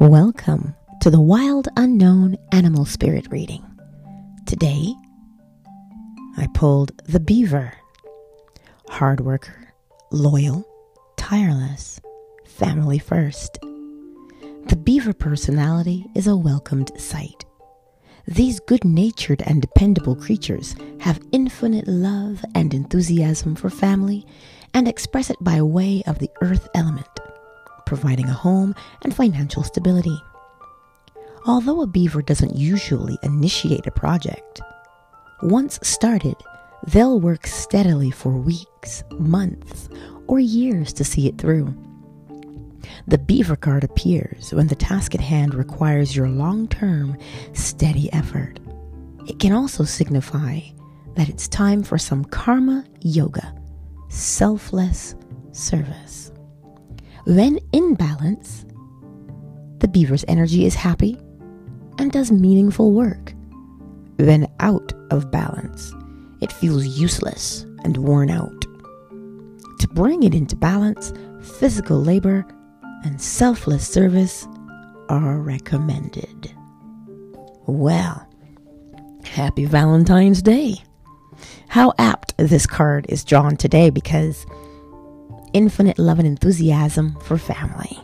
Welcome to the Wild Unknown Animal Spirit reading. Today, I pulled the beaver. Hard worker, loyal, tireless, family first. The beaver personality is a welcomed sight. These good natured and dependable creatures have infinite love and enthusiasm for family and express it by way of the earth element providing a home and financial stability. Although a beaver doesn't usually initiate a project, once started, they'll work steadily for weeks, months, or years to see it through. The beaver card appears when the task at hand requires your long term, steady effort. It can also signify that it's time for some karma yoga, selfless service. When in balance, the beaver's energy is happy and does meaningful work. When out of balance, it feels useless and worn out. To bring it into balance, physical labor and selfless service are recommended. Well, happy Valentine's Day. How apt this card is drawn today because infinite love and enthusiasm for family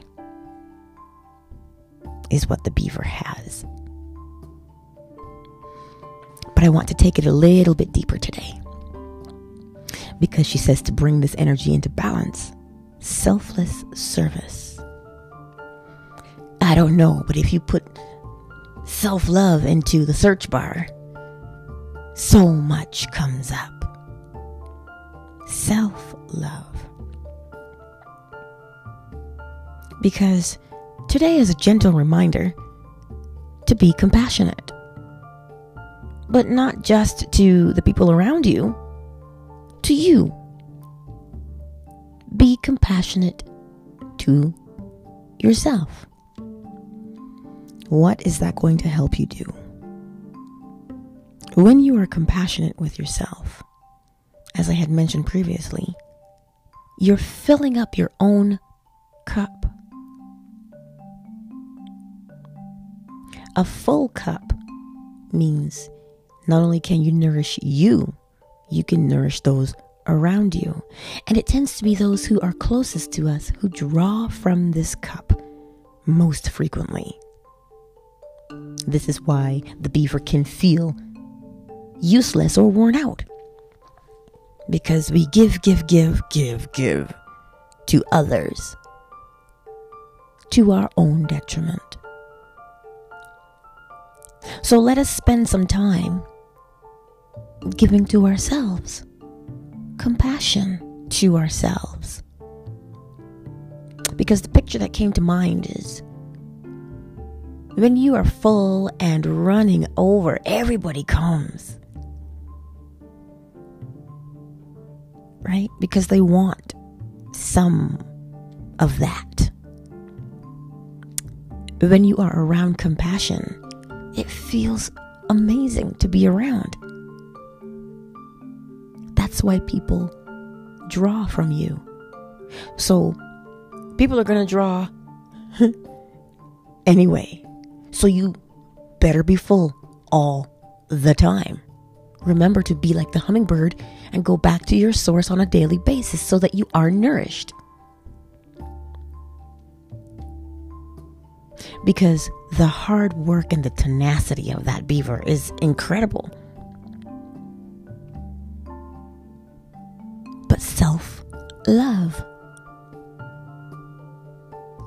is what the beaver has. But I want to take it a little bit deeper today. Because she says to bring this energy into balance, selfless service. I don't know, but if you put self love into the search bar, so much comes up. Self love. Because today is a gentle reminder to be compassionate. But not just to the people around you, to you. Be compassionate to yourself. What is that going to help you do? When you are compassionate with yourself, as I had mentioned previously, you're filling up your own cup. A full cup means not only can you nourish you, you can nourish those around you. And it tends to be those who are closest to us who draw from this cup most frequently. This is why the beaver can feel useless or worn out. Because we give, give, give, give, give to others to our own detriment. So let us spend some time giving to ourselves, compassion to ourselves. Because the picture that came to mind is when you are full and running over, everybody comes. Right? Because they want some of that. When you are around compassion, it feels amazing to be around. That's why people draw from you. So, people are going to draw anyway. So, you better be full all the time. Remember to be like the hummingbird and go back to your source on a daily basis so that you are nourished. Because the hard work and the tenacity of that beaver is incredible. But self love.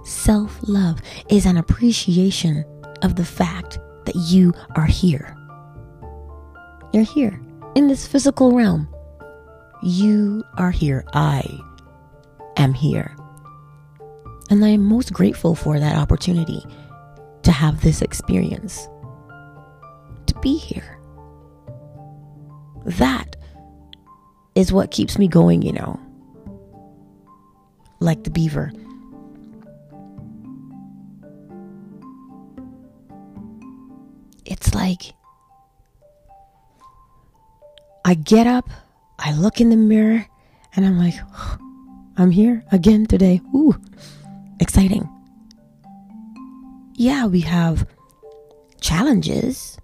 Self love is an appreciation of the fact that you are here. You're here in this physical realm. You are here. I am here. And I am most grateful for that opportunity to have this experience, to be here. That is what keeps me going, you know. Like the beaver. It's like I get up, I look in the mirror, and I'm like, I'm here again today. Ooh, exciting. Yeah, we have challenges.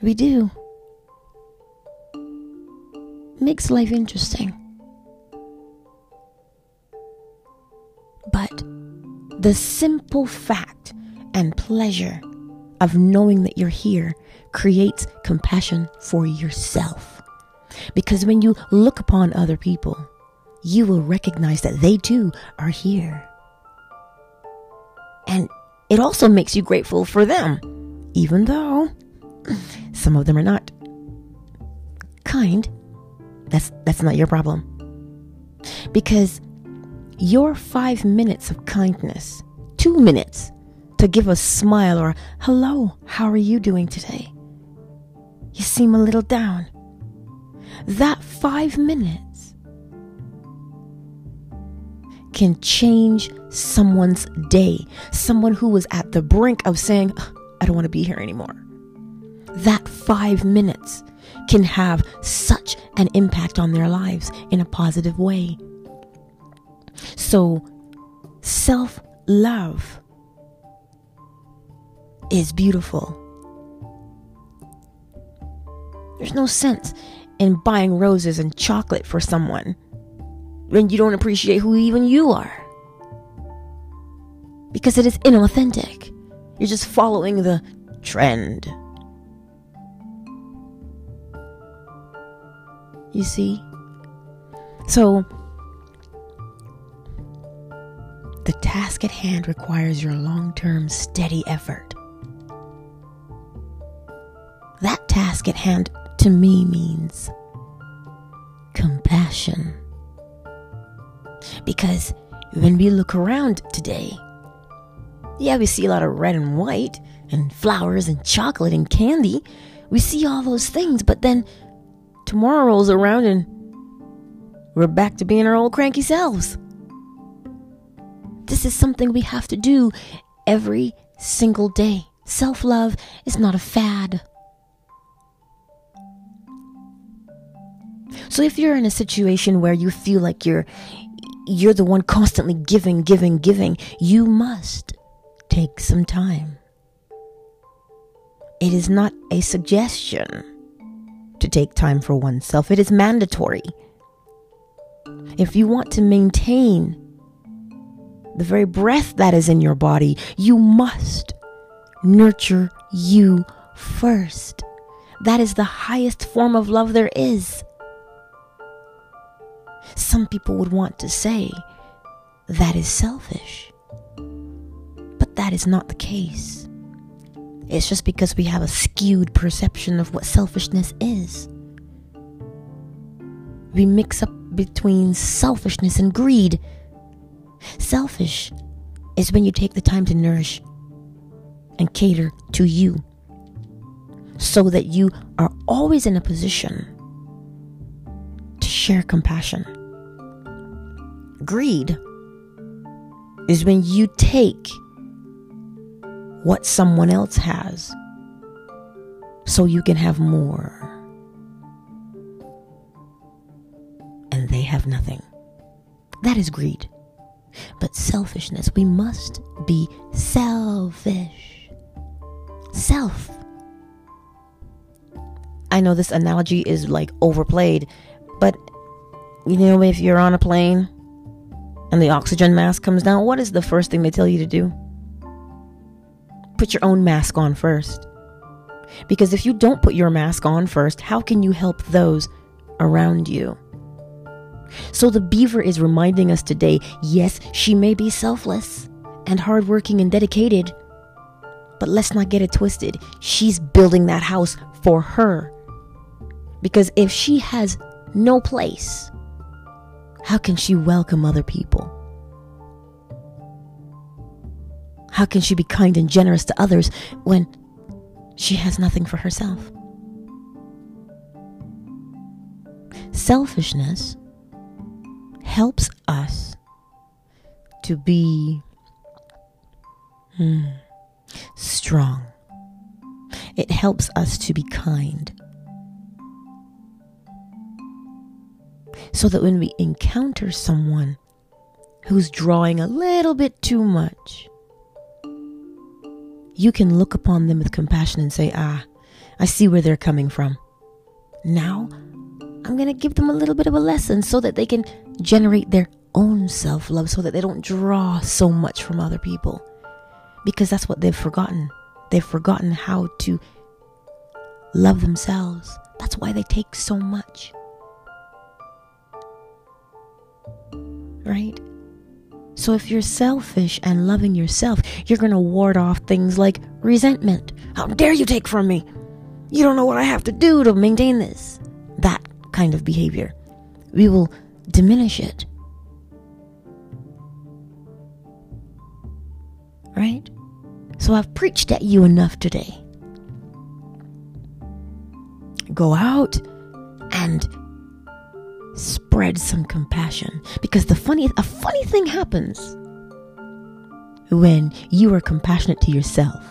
We do. Makes life interesting. But the simple fact and pleasure of knowing that you're here creates compassion for yourself. Because when you look upon other people, you will recognize that they too are here. And it also makes you grateful for them, even though some of them are not kind. That's that's not your problem. Because your 5 minutes of kindness, 2 minutes to give a smile or hello, how are you doing today? You seem a little down. That 5 minutes can change someone's day. Someone who was at the brink of saying, I don't want to be here anymore. That five minutes can have such an impact on their lives in a positive way. So, self love is beautiful. There's no sense in buying roses and chocolate for someone when you don't appreciate who even you are because it is inauthentic. You're just following the trend. You see? So, the task at hand requires your long term, steady effort. That task at hand to me means compassion. Because when we look around today, yeah, we see a lot of red and white, and flowers and chocolate and candy. We see all those things, but then tomorrow rolls around and we're back to being our old cranky selves. This is something we have to do every single day. Self love is not a fad. So if you're in a situation where you feel like you're you're the one constantly giving, giving, giving, you must take some time. It is not a suggestion to take time for oneself, it is mandatory. If you want to maintain the very breath that is in your body, you must nurture you first. That is the highest form of love there is. Some people would want to say that is selfish But that is not the case. It's just because we have a skewed perception of what selfishness is. We mix up between selfishness and greed. Selfish is when you take the time to nourish and cater to you so that you are always in a position to share compassion. Greed is when you take what someone else has so you can have more. And they have nothing. That is greed. But selfishness, we must be selfish. Self. I know this analogy is like overplayed, but you know, if you're on a plane and the oxygen mask comes down, what is the first thing they tell you to do? put your own mask on first. Because if you don't put your mask on first, how can you help those around you? So the beaver is reminding us today yes, she may be selfless and hardworking and dedicated, but let's not get it twisted. She's building that house for her. Because if she has no place, how can she welcome other people? How can she be kind and generous to others when she has nothing for herself? Selfishness helps us to be hmm, strong. It helps us to be kind. So that when we encounter someone who's drawing a little bit too much, you can look upon them with compassion and say, ah, I see where they're coming from. Now, I'm going to give them a little bit of a lesson so that they can generate their own self love so that they don't draw so much from other people. Because that's what they've forgotten. They've forgotten how to love themselves. That's why they take so much. Right? So if you're selfish and loving yourself, you're going to ward off things like resentment. How dare you take from me? You don't know what I have to do to maintain this. That kind of behavior. We will diminish it. Right? So I've preached at you enough today. Go out and spread some compassion. Because the funny a funny thing happens when you are compassionate to yourself.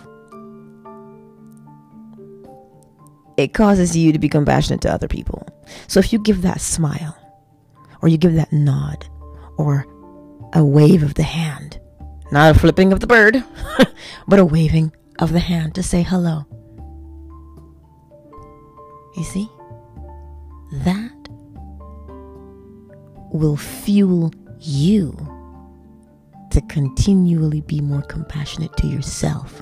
It causes you to be compassionate to other people. So if you give that smile or you give that nod or a wave of the hand not a flipping of the bird but a waving of the hand to say hello. You see? That will fuel you to continually be more compassionate to yourself.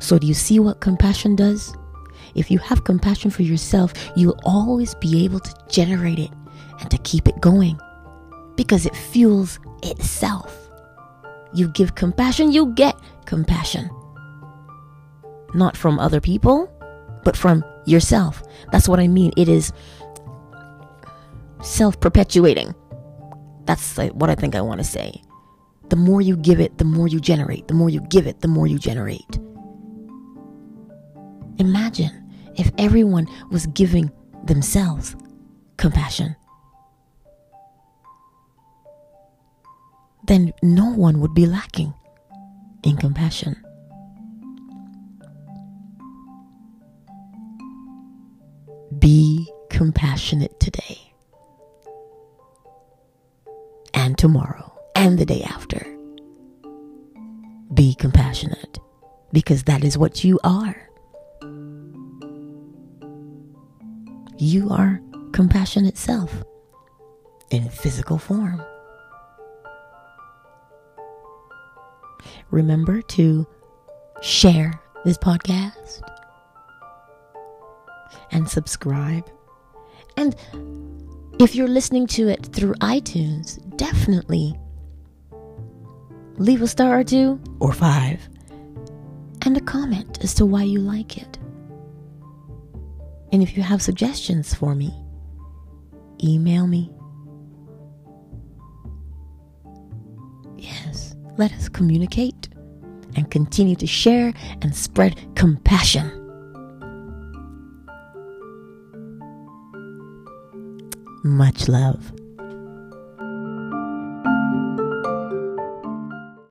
So, do you see what compassion does? If you have compassion for yourself, you'll always be able to generate it and to keep it going because it fuels itself. You give compassion, you get compassion. Not from other people, but from yourself. That's what I mean. It is self perpetuating. That's what I think I want to say. The more you give it, the more you generate. The more you give it, the more you generate. Imagine if everyone was giving themselves compassion. Then no one would be lacking in compassion. Be compassionate today. Tomorrow and the day after. Be compassionate because that is what you are. You are compassion itself in physical form. Remember to share this podcast and subscribe. And if you're listening to it through iTunes, definitely leave a star or two or five and a comment as to why you like it. And if you have suggestions for me, email me. Yes, let us communicate and continue to share and spread compassion. Much love.